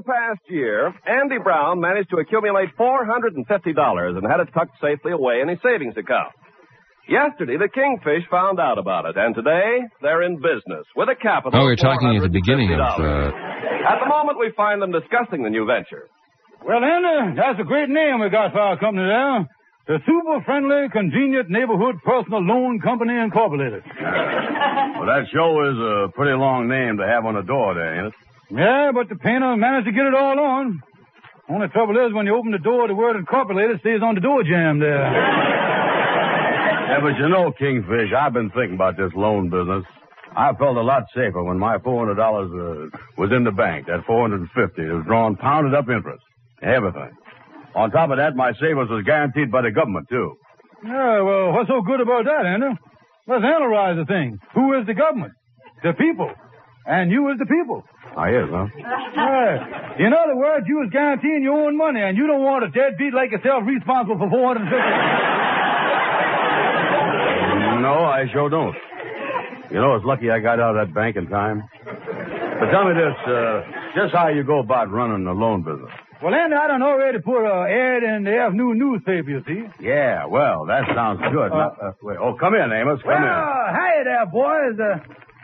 the past year, Andy Brown managed to accumulate $450 and had it tucked safely away in his savings account. Yesterday, the Kingfish found out about it, and today they're in business with a capital. Oh, of we're talking at the beginning of. $450. Uh, At the moment, we find them discussing the new venture. Well, Andy, that's a great name we got for our company there. The Super Friendly Convenient Neighborhood Personal Loan Company Incorporated. Well, that show is a pretty long name to have on the door there, ain't it? Yeah, but the painter managed to get it all on. Only trouble is when you open the door, the word incorporated stays on the door jamb there. Yeah, but you know, Kingfish, I've been thinking about this loan business. I felt a lot safer when my four hundred dollars uh, was in the bank. That four hundred and fifty was drawing pounded up interest, everything. On top of that, my savings was guaranteed by the government too. Yeah, well, what's so good about that, Andy? Let's analyze the thing. Who is the government? The people. And you is the people. I is, huh? Yeah. In other words, you was guaranteeing your own money, and you don't want a deadbeat like yourself responsible for 450 No, I sure don't. You know, it's lucky I got out of that bank in time. But tell me this, uh, just how you go about running a loan business. Well, Andy, I done already put an ad in the afternoon newspaper, you see. Yeah, well, that sounds good. Now, uh, wait, oh, come in, Amos. Come in. Well, hiya there, boys. Uh,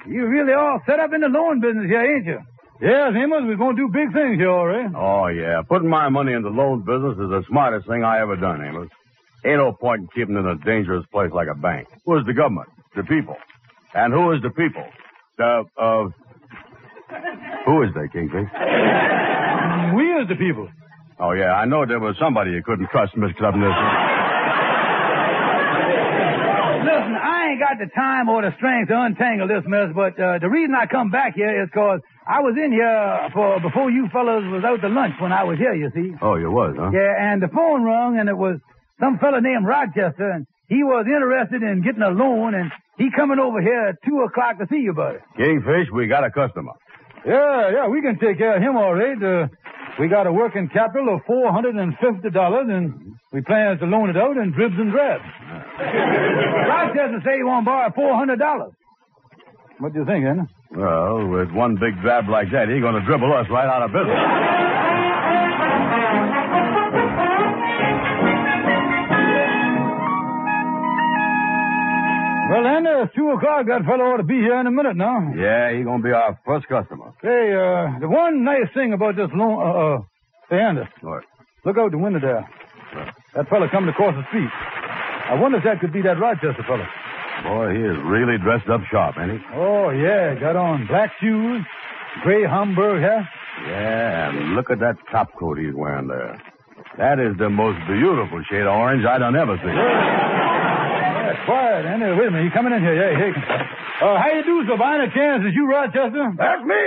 you really all set up in the loan business here, ain't you? Yes, Amos, we're going to do big things here, all right. Oh, yeah. Putting my money in the loan business is the smartest thing I ever done, Amos. Ain't no point in keeping it in a dangerous place like a bank. Who is the government? The people. And who is the people? The, uh, who is they, Kingfish? We is the people. Oh, yeah, I know there was somebody you couldn't trust in this. Listen, I ain't got the time or the strength to untangle this mess, but uh, the reason I come back here is 'cause I was in here for before you fellows was out to lunch when I was here, you see. Oh, you was, huh? Yeah, and the phone rung, and it was some fella named Rochester, and he was interested in getting a loan, and he coming over here at 2 o'clock to see you buddy. Kingfish, we got a customer. Yeah, yeah, we can take care of him all right. Uh, we got a working capital of $450, and we plan to loan it out in dribs and drabs. Rochester say he want to borrow $400. What do you think, Anna? Well, with one big grab like that, he's going to dribble us right out of business. Well, then, uh, 2 o'clock. That fellow ought to be here in a minute now. Yeah, he's going to be our first customer. Hey, uh, the one nice thing about this loan, uh, uh, hey, Andy, What? look out the window there. That fella coming across the street. I wonder if that could be that Rochester fella. Boy, he is really dressed up sharp, ain't he? Oh, yeah. Got on black shoes, gray Homburg hat. Yeah, and look at that top coat he's wearing there. That is the most beautiful shade of orange I done ever seen. Yeah, quiet, Andy. Wait a minute. You coming in here? Yeah, hey. Uh, how you do, so by any chance? Is you Rochester? That's me.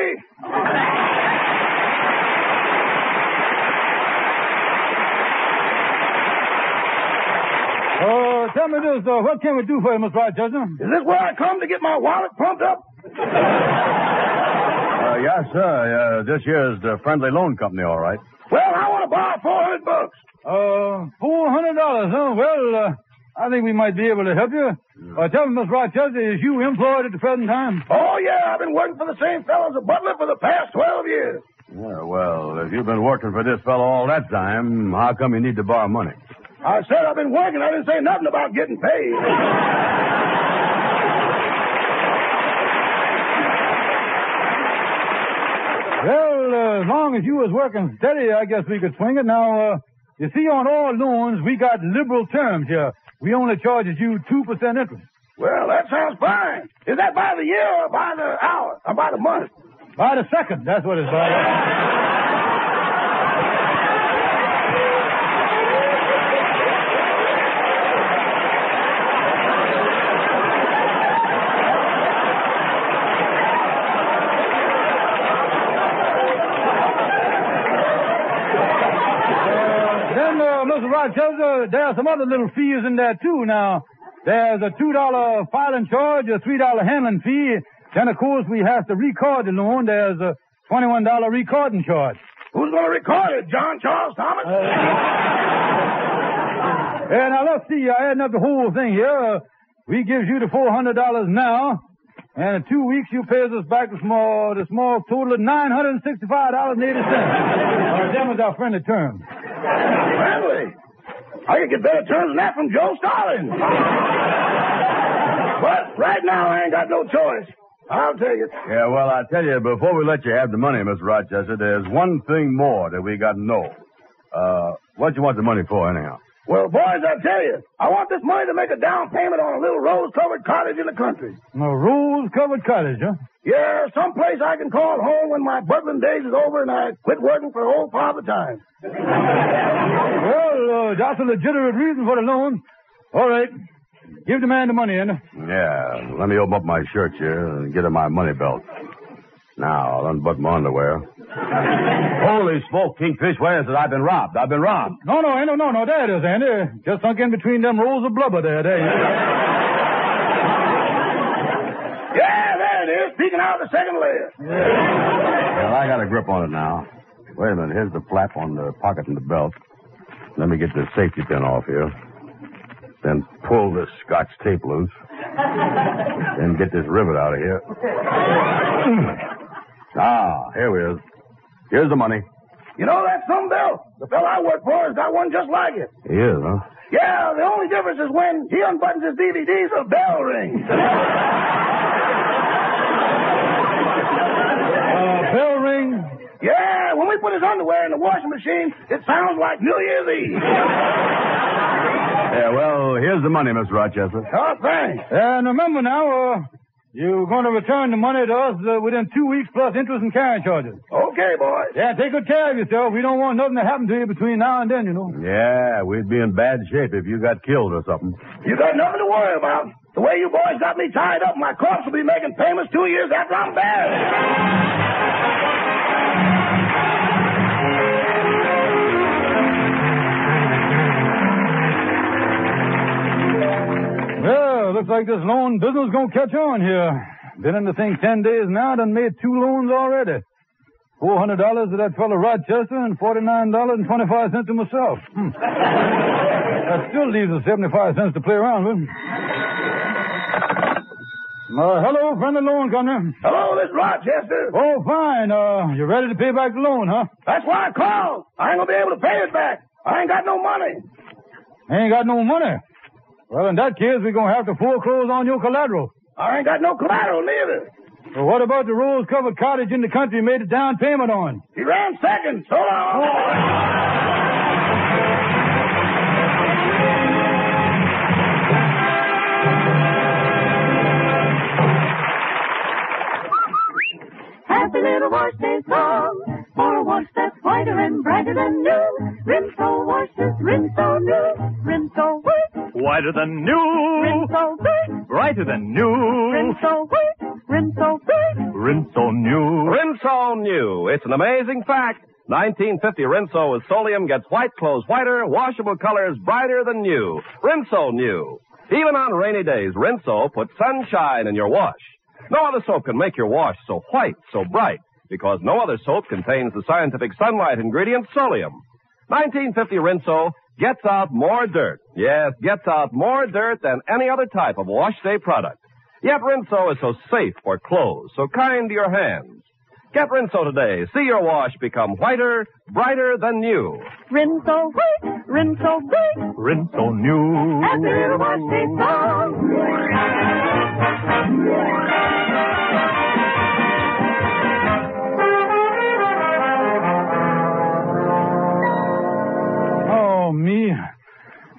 Uh, tell me this, uh, what can we do for you, Miss Rochester? Is this where I come to get my wallet pumped up? Uh, yes, sir. Uh, this here is the Friendly Loan Company, all right. Well, I want to borrow 400 bucks. Uh, four hundred dollars, huh? Well, uh, I think we might be able to help you. Uh, tell me, Miss Rochester, is you employed at the present time? Oh, yeah, I've been working for the same fellow as a butler for the past 12 years. Yeah, well, if you've been working for this fellow all that time, how come you need to borrow money? I said I've been working. I didn't say nothing about getting paid. Well, uh, as long as you was working steady, I guess we could swing it. Now, uh, you see, on all loans, we got liberal terms here. We only charges you 2% interest. well, that sounds fine. Is that by the year or by the hour or by the month? By the second, that's what it's by. Then, uh, Mr. There are some other little fees in there, too. Now, there's a $2 filing charge, a $3 handling fee. Then, of course, we have to record the loan. There's a $21 recording charge. Who's going to record it? John Charles Thomas? Yeah, now, let's see. Uh, adding up the whole thing here, uh, we gives you the $400 now. And in two weeks, you pays us back the small, the small total of nine hundred and sixty-five dollars and eighty cents. uh, them is our friendly terms. Friendly. I could get better terms than that from Joe Stalin. but right now, I ain't got no choice. I'll tell you. Yeah, well, I'll tell you, before we let you have the money, Miss Rochester, there's one thing more that we got to know. Uh, what you want the money for, anyhow? Well, boys, I tell you, I want this money to make a down payment on a little rose-covered cottage in the country. A rose-covered cottage, huh? Yeah, someplace I can call home when my burgling days is over and I quit working for old Father Time. Well, uh, that's a legitimate reason for the loan. All right. Give the man the money, Andy. Yeah, let me open up my shirt here and get in my money belt. Now, I'll unbutton my underwear. Holy smoke, Kingfish, where is it? I've been robbed. I've been robbed. No, no, Andy, no, no, there it is, Andy. Just sunk in between them rolls of blubber there. There you Yeah, there it is, peeking out the second layer. Yeah. Well, I got a grip on it now. Wait a minute. Here's the flap on the pocket in the belt. Let me get the safety pin off here. Then pull this scotch tape loose. then get this rivet out of here. ah, here we is. Here's the money. You know that some bell? The fellow I work for has got one just like it. He is, huh? Yeah, the only difference is when he unbuttons his BVDs, a bell rings. Uh, bell ring. Yeah, when we put his underwear in the washing machine, it sounds like New Year's Eve. Yeah, well, here's the money, Miss Rochester. Oh, thanks. And remember now, uh, you're going to return the money to us uh, within two weeks plus interest and carrying charges. Okay, boys. Yeah, take good care of yourself. We don't want nothing to happen to you between now and then, you know. Yeah, we'd be in bad shape if you got killed or something. You got nothing to worry about. The way you boys got me tied up, my corpse will be making payments two years after I'm buried. Like this loan business going to catch on here. Been in the thing ten days now, done made two loans already. Four hundred dollars to that fellow Rochester and forty-nine dollars and twenty-five cents to myself. Hmm. that still leaves us seventy-five cents to play around with. Uh, hello, friendly loan company. Hello, this is Rochester. Oh, fine. Uh, you ready to pay back the loan, huh? That's why I called. I ain't gonna be able to pay it back. I ain't got no money. Ain't got no money. Well, in that case, we're gonna have to foreclose on your collateral. I ain't got no collateral neither. Well, what about the rose-covered cottage in the country you made a down payment on? He ran second. So long. Oh. Happy little wash day song for a wash that's whiter and brighter than new. Rinso washes, Rinso new, Rinso white, Whiter than new. Rinso white, Brighter than new. Rinso white, Rinso white. Rinso new. Rinso New. It's an amazing fact. 1950 Rinso with Solium gets white clothes whiter, washable colors brighter than new. Rinso New. Even on rainy days, Rinso puts sunshine in your wash. No other soap can make your wash so white, so bright, because no other soap contains the scientific sunlight ingredient Solium. 1950 Rinso gets out more dirt. Yes, gets out more dirt than any other type of wash day product. Yet Rinso is so safe for clothes, so kind to your hands. Get Rinso today. See your wash become whiter, brighter than new. Rinso white, Rinso white. Rinso new. Happy little wash day song. Oh, me.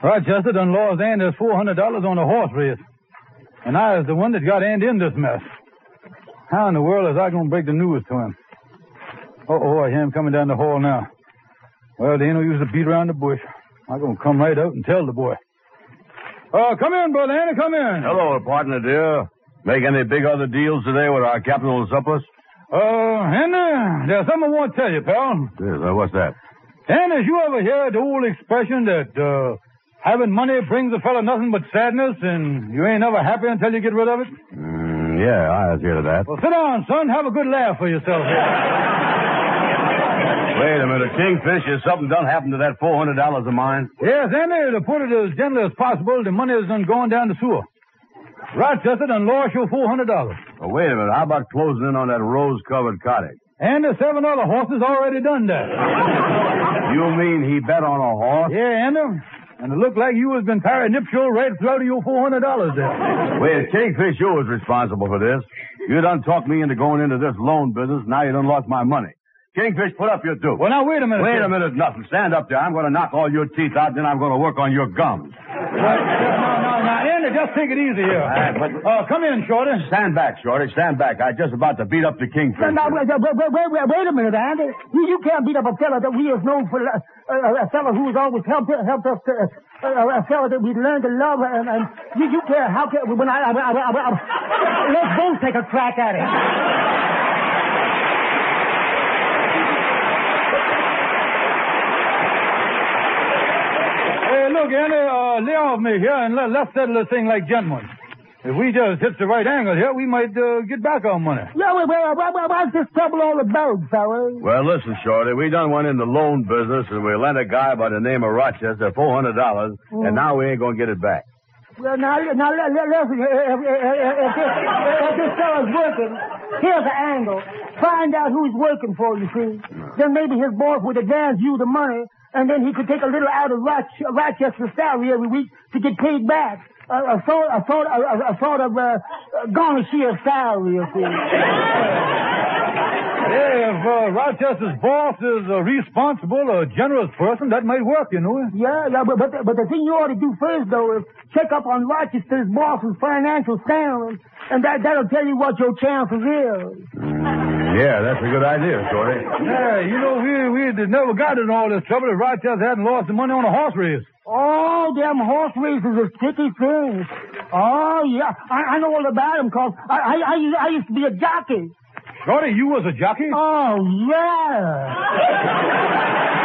Rochester done lost Andy $400 on a horse race. And I was the one that got Andy in this mess. How in the world is I going to break the news to him? Uh-oh, I hear him coming down the hall now. Well, there ain't no use to beat around the bush. I'm going to come right out and tell the boy. Uh, come in, brother Andy, come in. Hello, partner, dear. Make any big other deals today with our capital surplus? Uh, Andy, there's something I want to tell you, pal. Yes, uh, what's that? Andy, you ever hear the old expression that, uh, having money brings a fellow nothing but sadness and you ain't ever happy until you get rid of it? Mm, yeah, I of that. Well, sit down, son. Have a good laugh for yourself. Wait a minute, Kingfish, has something done happened to that $400 of mine? yes, Andy, to put it as gently as possible, the money has done gone down the sewer. Rochester done lost you $400. Oh, wait a minute. How about closing in on that rose-covered cottage? And the seven other horses already done that. You mean he bet on a horse? yeah, and, uh, and it looked like you has been pari nuptial right throughout your $400 there. Well, if Kingfish, you was responsible for this. You done talked me into going into this loan business. Now you done lost my money. Kingfish, put up your dukes. Well, now, wait a minute. Wait sir. a minute, nothing. Stand up there. I'm going to knock all your teeth out, then I'm going to work on your gums. No, no, no. Andy, just take it easy here. Uh, but- Uh, come in, Shorty. Stand back, Shorty. Stand back. I'm just about to beat up the Kingfish. Now, now, wait, wait, wait, wait, a minute, Andy. You, you can't beat up a fella that we have known for uh, uh, a fella who has always helped helped us. To, uh, a fella that we learned to love, and, and you, you can't. How can when I, I, I, I, I, let's both take a crack at it. Hey, look, Andy, uh, lay off me here and let, let's settle this thing like gentlemen. If we just hit the right angle here, we might uh, get back our money. Yeah, well, well, well, well, what's this trouble all about, fella? Well, listen, Shorty. We done went in the loan business, and we lent a guy by the name of Rochester $400, and now we ain't going to get it back. Well, now, now, li- li- listen, if, if, if, if, this, fellow's working, here's the angle. Find out who's working for you, see? Then maybe his boss would advance you the money, and then he could take a little out of Roch- Rochester's salary every week to get paid back. A, a sort, a sort, a, a, a sort of uh, garnish salary, you see. Hey, if uh, Rochester's boss is a responsible, a generous person, that might work, you know. Yeah, yeah, but, but, but the thing you ought to do first, though, is check up on Rochester's boss's financial statements, and that, that'll tell you what your chances is. Yeah, that's a good idea, Shorty. Yeah, you know, we we had never got in all this trouble if Rochester hadn't lost the money on a horse race. Oh, them horse races are tricky things. Oh, yeah. I, I know all about them, cause I, I, I, I used to be a jockey. Shorty, you was a jockey? Oh, yeah.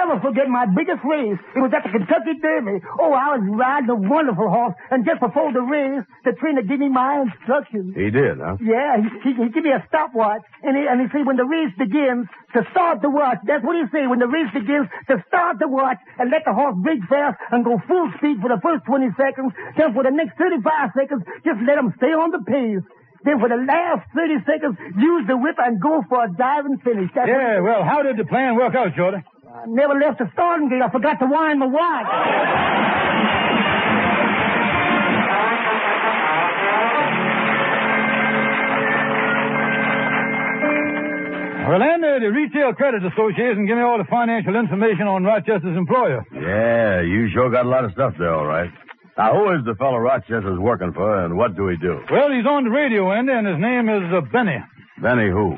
I'll never forget my biggest race. It was at the Kentucky Derby. Oh, I was riding a wonderful horse, and just before the race, the trainer gave me my instructions. He did, huh? Yeah, he, he, he give me a stopwatch, and he, and he say when the race begins, to start the watch. That's what he said. when the race begins, to start the watch, and let the horse break fast and go full speed for the first 20 seconds. Then for the next 35 seconds, just let him stay on the pace. Then for the last 30 seconds, use the whip and go for a diving finish. That's what Yeah, well, how did the plan work out, Shorty? I never left the starting gate. I forgot to wind my watch. Well, Andy, the Retail Credit Association give me all the financial information on Rochester's employer. Yeah, you sure got a lot of stuff there, all right. Now, who is the fellow Rochester's working for, and what do he do? Well, he's on the radio, Andy, and his name is uh, Benny. Benny who?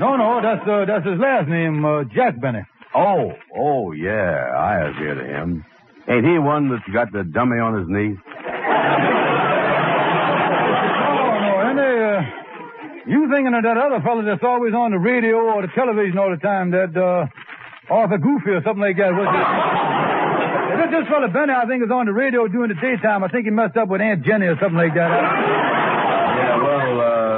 No, no, that's uh, that's his last name, uh, Jack Benny. Oh, oh, yeah, I have heard of him. Ain't he one that's got the dummy on his knee? Oh, no, uh, you thinking of that other fellow that's always on the radio or the television all the time, that uh, Arthur Goofy or something like that, was it? This fellow Benny, I think, is on the radio during the daytime. I think he messed up with Aunt Jenny or something like that.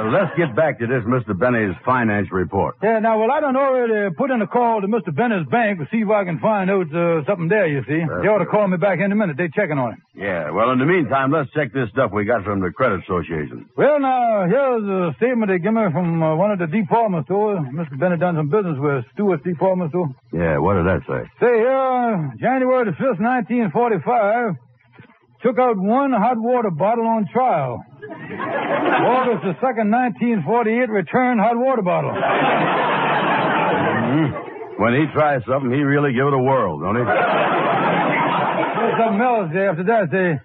Uh, let's get back to this Mr. Benny's finance report. Yeah, now, well, I done already put in a call to Mr. Bennett's bank to see if I can find out uh, something there, you see. They ought to call me back in a minute. They're checking on it. Yeah, well, in the meantime, let's check this stuff we got from the credit association. Well, now, here's a statement they give me from uh, one of the department stores. Mr. Bennett done some business with Stewart's department store. Yeah, what did that say? Say here, January the 5th, 1945, took out one hot water bottle on trial. August the 2nd, 1948, returned hot water bottle. Mm-hmm. When he tries something, he really give it a whirl, don't he? There's something else after that. Say,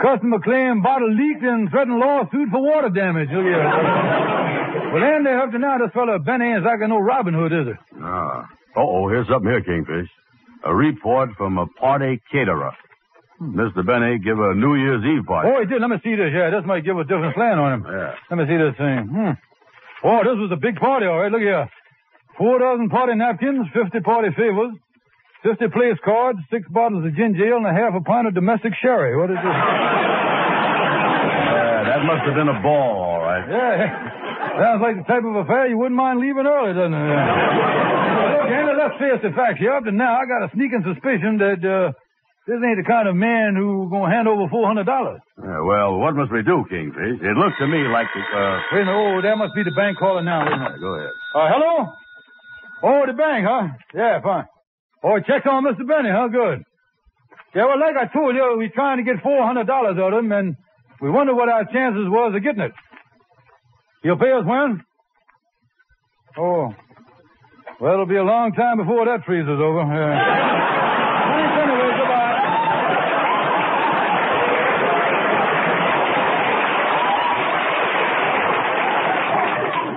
customer claim bottle leaked and threatened lawsuit for water damage. Well, then they up to now, this fellow Benny ain't like a no Robin Hood, is it? Ah. Uh-oh, here's something here, Kingfish. A report from a party caterer. Mr. Benny give a New Year's Eve party. Oh, he did. Let me see this. Yeah, this might give a different slant on him. Yeah. Let me see this thing. Hmm. Oh, this was a big party, all right. Look here. Four dozen party napkins, 50 party favors, 50 place cards, six bottles of ginger ale, and a half a pint of domestic sherry. What is this? Yeah, that must have been a ball, all right. Yeah. Sounds like the type of affair you wouldn't mind leaving early, doesn't it? Look, Andy, let's face the facts. Here up to now, I got a sneaking suspicion that uh, This ain't the kind of man who gonna hand over four hundred dollars. Yeah, well, what must we do, Kingfish? It looks to me like the, uh... Wait a minute. Oh, that must be the bank calling now. Wait a minute. Go ahead. Uh, hello? Oh, the bank, huh? Yeah, fine. Oh, check on Mr. Benny, huh? Good. Yeah, well, like I told you, we're trying to get $400 out of him, and we wonder what our chances was of getting it. He'll pay us when? Oh. Well, it'll be a long time before that freezes over. Yeah. Thanks anyway, goodbye.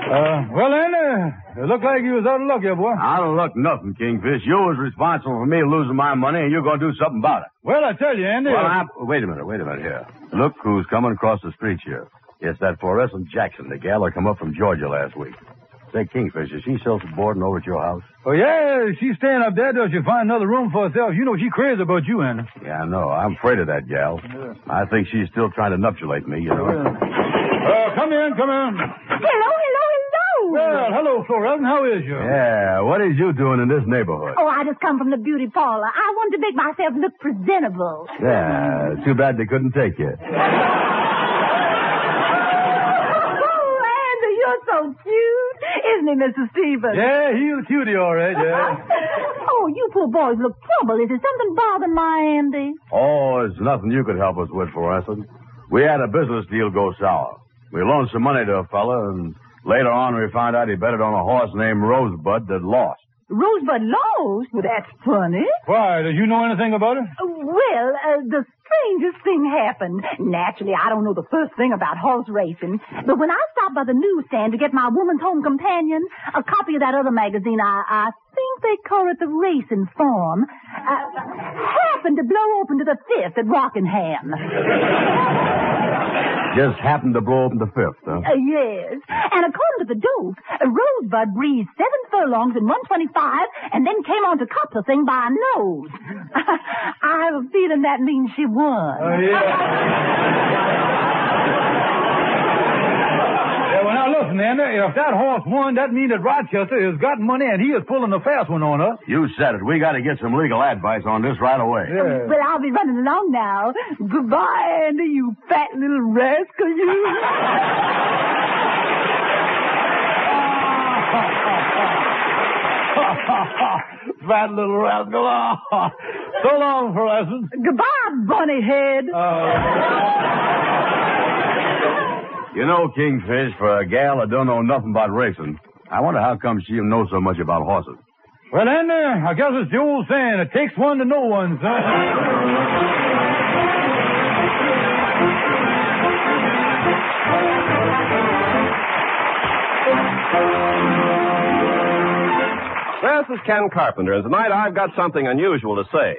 Uh, well, then, uh, it looked like you was out of luck here, boy. I don't look nothing, Kingfish. You was responsible for me losing my money, and you're going to do something about it. Well, I tell you, Andy. Well, uh, I... Wait a minute, wait a minute here. Look who's coming across the street here. It's that fluorescent Jackson, the gal that come up from Georgia last week. Say, Kingfish, is she still boarding over at your house? Oh, yeah, she's staying up there till she find another room for herself. You know she crazy about you, Andy. Yeah, I know. I'm afraid of that gal. I think she's still trying to nuptialate me, you know. Uh, come in, come in. Hello, hello, hello. Well, hello, Florence. How is you? Yeah, what is you doing in this neighborhood? Oh, I just come from the beauty parlor. I wanted to make myself look presentable. Yeah, too bad they couldn't take you. Oh, Andy, you're so cute. Isn't he, Mr. Stevens? Yeah, he's a cutie, all right, yeah. oh, you poor boys look troubled. Is there something bothering my Andy? Oh, it's nothing you could help us with, Fluorescent. We had a business deal go sour. We loaned some money to a fella, and later on we found out he betted on a horse named Rosebud that lost. Rosebud Lowe's? Well, that's funny. Why, do you know anything about it? Well, uh, the strangest thing happened. Naturally, I don't know the first thing about horse racing, but when I stopped by the newsstand to get my Woman's Home Companion, a copy of that other magazine, I, I think they call it the Racing Form, uh, happened to blow open to the fifth at Rockingham. Just happened to blow open the fifth, huh? Uh, yes. And according to the dope, Rosebud breezed seven furlongs in 125 and then came on to cop the thing by a nose. I have a feeling that means she won. Oh, yeah. yeah, well, now listen, Andy. If that horse won, that means that Rochester has got money and he is pulling the fast one on us. You said it. We got to get some legal advice on this right away. Yeah. Well, I'll be running along now. Goodbye, Andy, you fat little rascal, you. Fat little rascal. so long, Fluorescent. Goodbye, bunny head. Uh, You know, Kingfish, for a gal that don't know nothing about racing, I wonder how come she knows so much about horses. Well, Andy, I guess it's the old saying, it takes one to know one, son. This is Ken Carpenter, and tonight I've got something unusual to say.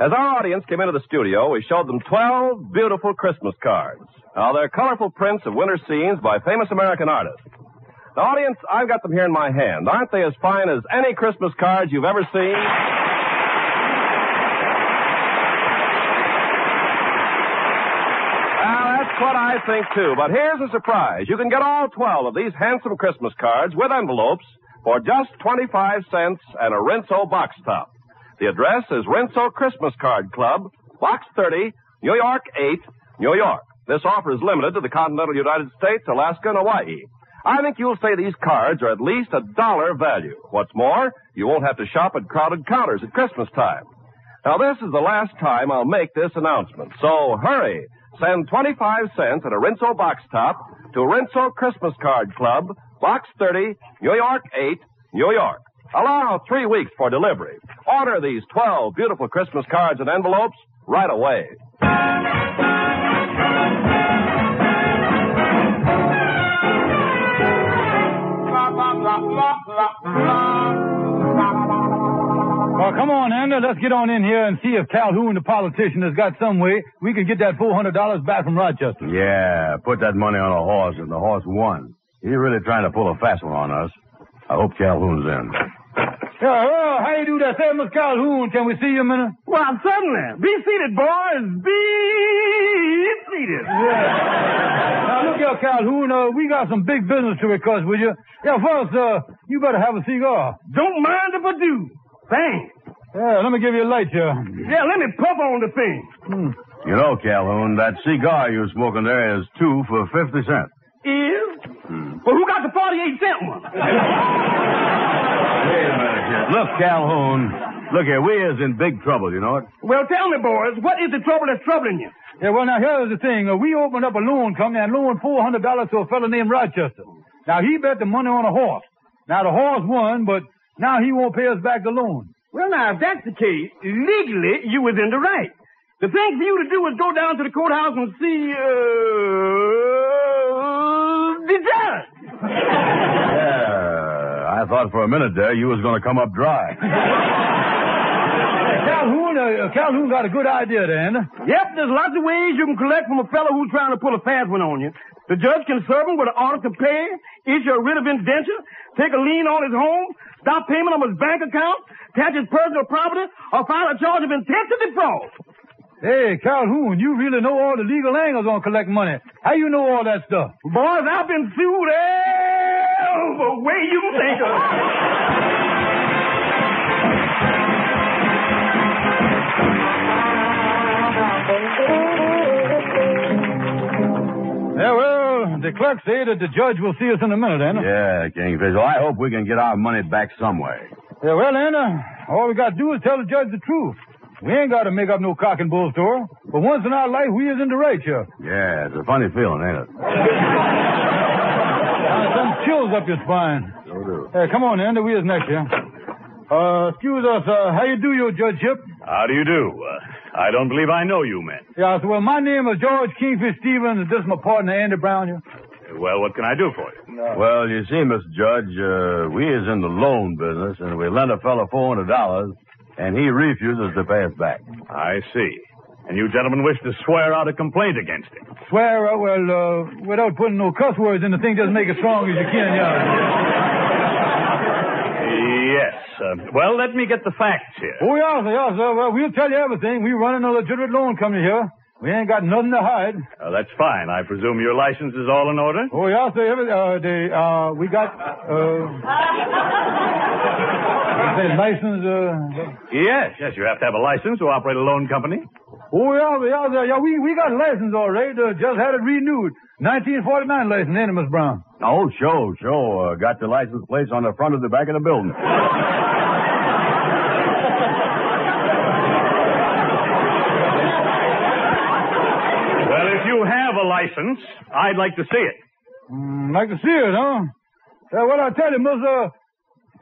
As our audience came into the studio, we showed them 12 beautiful Christmas cards. Now, they're colorful prints of winter scenes by famous American artists. Now, audience, I've got them here in my hand. Aren't they as fine as any Christmas cards you've ever seen? What I think, too. But here's a surprise. You can get all 12 of these handsome Christmas cards with envelopes for just 25 cents and a Rinso box top. The address is Rinso Christmas Card Club, Box 30, New York 8, New York. This offer is limited to the continental United States, Alaska, and Hawaii. I think you'll say these cards are at least a dollar value. What's more, you won't have to shop at crowded counters at Christmas time. Now, this is the last time I'll make this announcement, so hurry. Send 25 cents and a Rinso box top to Rinso Christmas Card Club, Box 30, New York 8, New York. Allow three weeks for delivery. Order these 12 beautiful Christmas cards and envelopes right away. Well, come on, Andy. Let's get on in here and see if Calhoun, the politician, has got some way we can get that $400 back from Rochester. Yeah, put that money on a horse, and the horse won. He's really trying to pull a fast one on us. I hope Calhoun's in. Yeah, well, how you do that? Say, Miss Calhoun, can we see you a minute? Well, certainly. Be seated, boys. Be seated. Yeah. Now, look here, Calhoun. Uh, we got some big business to discuss with you. Yeah, first, uh, you better have a cigar. Don't mind if I do. Thanks. Yeah, let me give you a light here. Yeah, let me puff on the thing. You know, Calhoun, that cigar you're smoking there is two for 50 cents. Is? Well, who got the 48 cent one? Wait a minute here. Look, Calhoun. Look here, we is in big trouble, you know it? Well, tell me, boys, what is the trouble that's troubling you? Yeah, well, now, here's the thing. Uh, we opened up a loan company and loaned $400 to a fellow named Rochester. Now, he bet the money on a horse. Now, the horse won, but now he won't pay us back the loan. Well, now, if that's the case, legally, you was in the right. The thing for you to do is go down to the courthouse and see, uh, the judge. Yeah. I thought for a minute there you was going to come up dry. Calhoun, uh, Calhoun got a good idea then. Yep, there's lots of ways you can collect from a fellow who's trying to pull a fast one on you. The judge can serve him with an order to pay, issue a writ of indenture, take a lien on his home, stop payment on his bank account, attach his personal property, or file a charge of intent to defraud. Hey, Calhoun, you really know all the legal angles on collecting money. How you know all that stuff? Boys, I've been sued every way you can think of. Yeah, well, the clerk say that the judge will see us in a minute, then. Yeah, Kingfish. Well, I hope we can get our money back some way. Yeah, well, then, uh, all we got to do is tell the judge the truth. We ain't got to make up no cock and bull story. But once in our life, we is in the right here. Yeah, it's a funny feeling, ain't it? Uh, some chills up your spine. So do. Hey, come on, then. We is next here. Uh, excuse us. Uh, how you do, your judgeship? How do you do? Uh, I don't believe I know you men. Yeah, so, well, my name is George Kingfish Stevens, and this is my partner, Andy Brown here. Well, what can I do for you? Well, you see, Mr. Judge, uh, we is in the loan business, and we lent a fellow $400, and he refuses to pay us back. I see. And you gentlemen wish to swear out a complaint against him. Swear, uh, well, uh, without putting no cuss words in the thing, doesn't make it strong as you can, yeah. Yes. Uh, well, let me get the facts here. Oh, yeah, sir, yeah, sir. Well, we'll tell you everything. We run a legitimate loan company here. We ain't got nothing to hide. Uh, that's fine. I presume your license is all in order? Oh, yeah, sir. Every, uh, the, uh, we got, uh, say license, uh, Yes, yes. You have to have a license to operate a loan company. oh, yeah, yeah. Yeah, we, we got a license all right. Uh, just had it renewed. 1949 license, ain't it, Miss Brown? Oh, sure, sure. Uh, got the license plates on the front of the back of the building. Well, if you have a license, I'd like to see it. Mm, like to see it, huh? Yeah, well, I tell you, Miss, uh,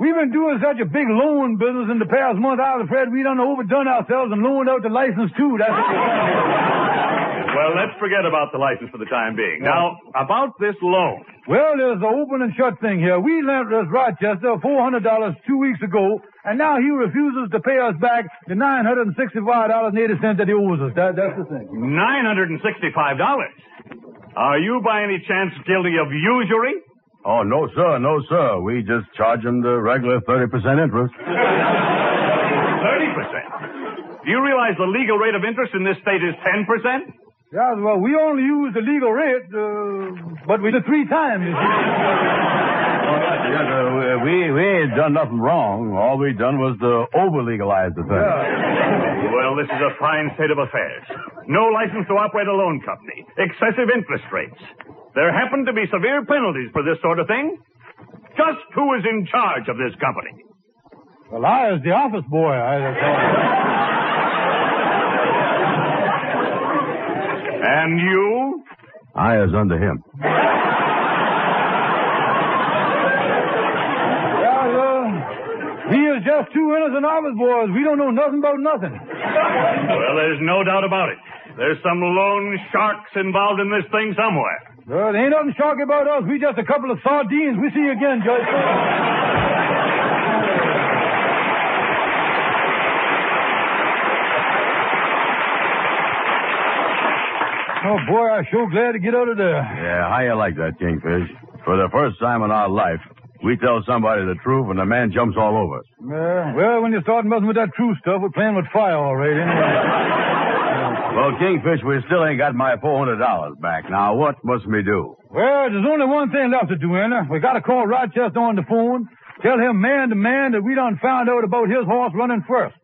we've been doing such a big loan business in the past month. I was afraid we done overdone ourselves and loaned out the license, too. That's Well, let's forget about the license for the time being. Now, about this loan. Well, there's an open and shut thing here. We lent this Rochester $400 two weeks ago, and now he refuses to pay us back the $965.80 that he owes us. That, that's the thing. $965. Are you by any chance guilty of usury? Oh, no, sir, no, sir. We just charge them the regular 30% interest. 30%. Do you realize the legal rate of interest in this state is 10%? Yeah, well, we only use the legal rate, uh, but we did three times. Yes, uh, we, we ain't done nothing wrong. All we done was to over-legalize the thing. Well, this is a fine state of affairs. No license to operate a loan company. Excessive interest rates. There happen to be severe penalties for this sort of thing. Just who is in charge of this company? Well, I was the office boy. I, And you? I is under him. yeah, uh, we is just two innocent office boys. We don't know nothing about nothing. Well, there's no doubt about it. There's some loan sharks involved in this thing somewhere. Well, there ain't nothing shocking about us. We just a couple of sardines. We see you again, Judge. Oh, boy, I'm sure glad to get out of there. Yeah, how you like that, Kingfish? For the first time in our life, we tell somebody the truth and the man jumps all over us. Yeah, well, when you start messing with that true stuff, we're playing with fire right, anyway. Well, Kingfish, we still ain't got my $400 back. Now, what must we do? Well, there's only one thing left to do, Anna. We got to call Rochester on the phone, tell him man to man that we done found out about his horse running first.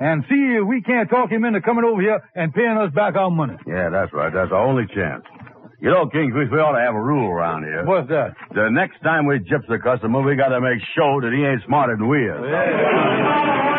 and see if we can't talk him into coming over here and paying us back our money. Yeah, that's right. That's our only chance. You know, Kingfish, we ought to have a rule around here. What's that? The next time we gyps a customer, we got to make sure that he ain't smarter than we are. You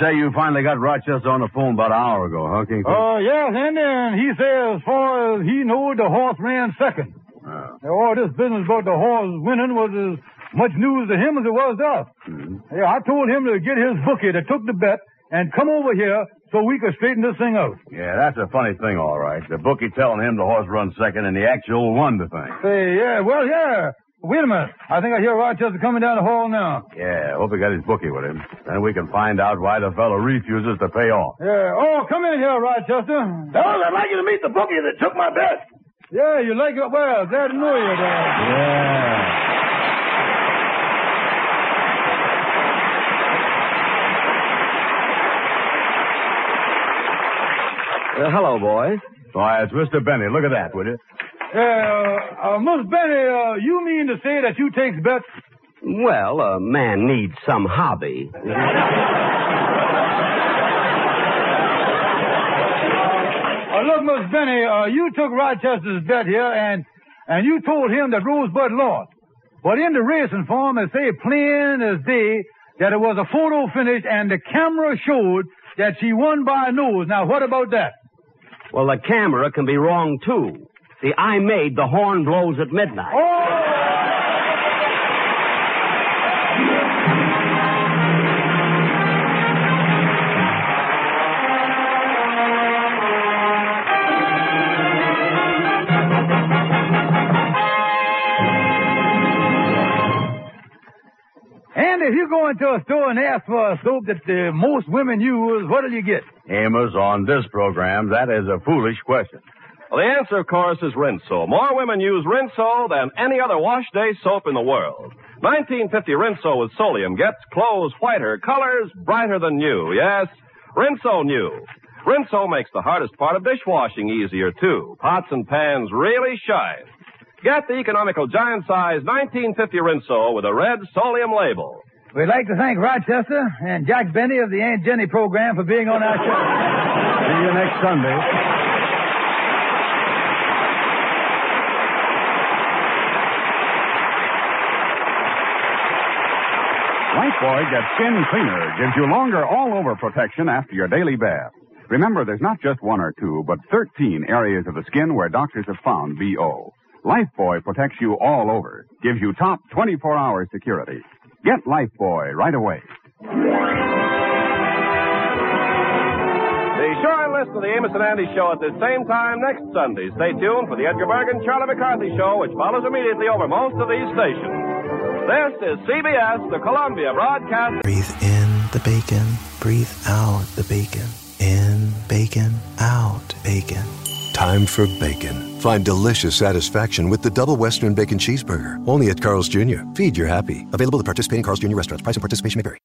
say you finally got Rochester on the phone about an hour ago, huh? Oh, yes, Andy, and he says as far as he knows, the horse ran second. Now, All this business about the horse winning was as much news to him as it was to us. Mhm. Yeah, I told him to get his bookie that took the bet and come over here so we could straighten this thing out. Yeah, that's a funny thing, all right. The bookie telling him the horse runs second and the actual won the thing. Say, yeah, well, yeah. Wait a minute. I think I hear Rochester coming down the hall now. Yeah, hope he got his bookie with him. Then we can find out why the fellow refuses to pay off. Yeah. Oh, come in here, Rochester. Fellas, I'd like you to meet the bookie that took my bet. Yeah, you like it? Well, glad to know you, Dad. Yeah. Uh, hello, boys. Why, it's Mr. Benny. Look at that, will you? Uh, uh, Miss Benny, uh, you mean to say that you takes bets? Well, a man needs some hobby. Uh, look, Miss Benny, uh, you took Rochester's bet here, and and you told him that Rosebud lost. But in the racing form, it say plain as day that it was a photo finish, and the camera showed that she won by a nose. Now, what about that? Well, the camera can be wrong, too. See, I made the horn blows at midnight. And if you go into a store and ask for a soap that uh, most women use, what'll you get? Amos, on this program, that is a foolish question. Well, the answer, of course, is Rinso. More women use Rinso than any other wash day soap in the world. 1950 Rinso with Solium gets clothes whiter, colors brighter than new. Yes, Rinso new. Rinso makes the hardest part of dishwashing easier, too. Pots and pans really shine. Get the economical giant size 1950 Rinso with a red Solium label. We'd like to thank Rochester and Jack Benny of the Aunt Jenny program for being on our show. See you next Sunday. Lifebuoy Get Skin Cleaner gives you longer all-over protection after your daily bath. Remember, there's not just one or two, but 13 areas of the skin where doctors have found BO. Lifebuoy protects you all over, gives you top 24-hour security. Get Lifebuoy right away. Be sure and listen to the Amos and Andy show at the same time next Sunday. Stay tuned for the Edgar Bergen Charlie McCarthy show, which follows immediately over most of these stations. This is CBS, the Columbia Broadcast. Breathe in the bacon. Breathe out the bacon. In bacon. Out bacon. Time for bacon. Find delicious satisfaction with the double Western Bacon Cheeseburger. Only at Carl's Jr. Feed your happy. Available at participating Carl's Jr. restaurants. Price and participation may vary.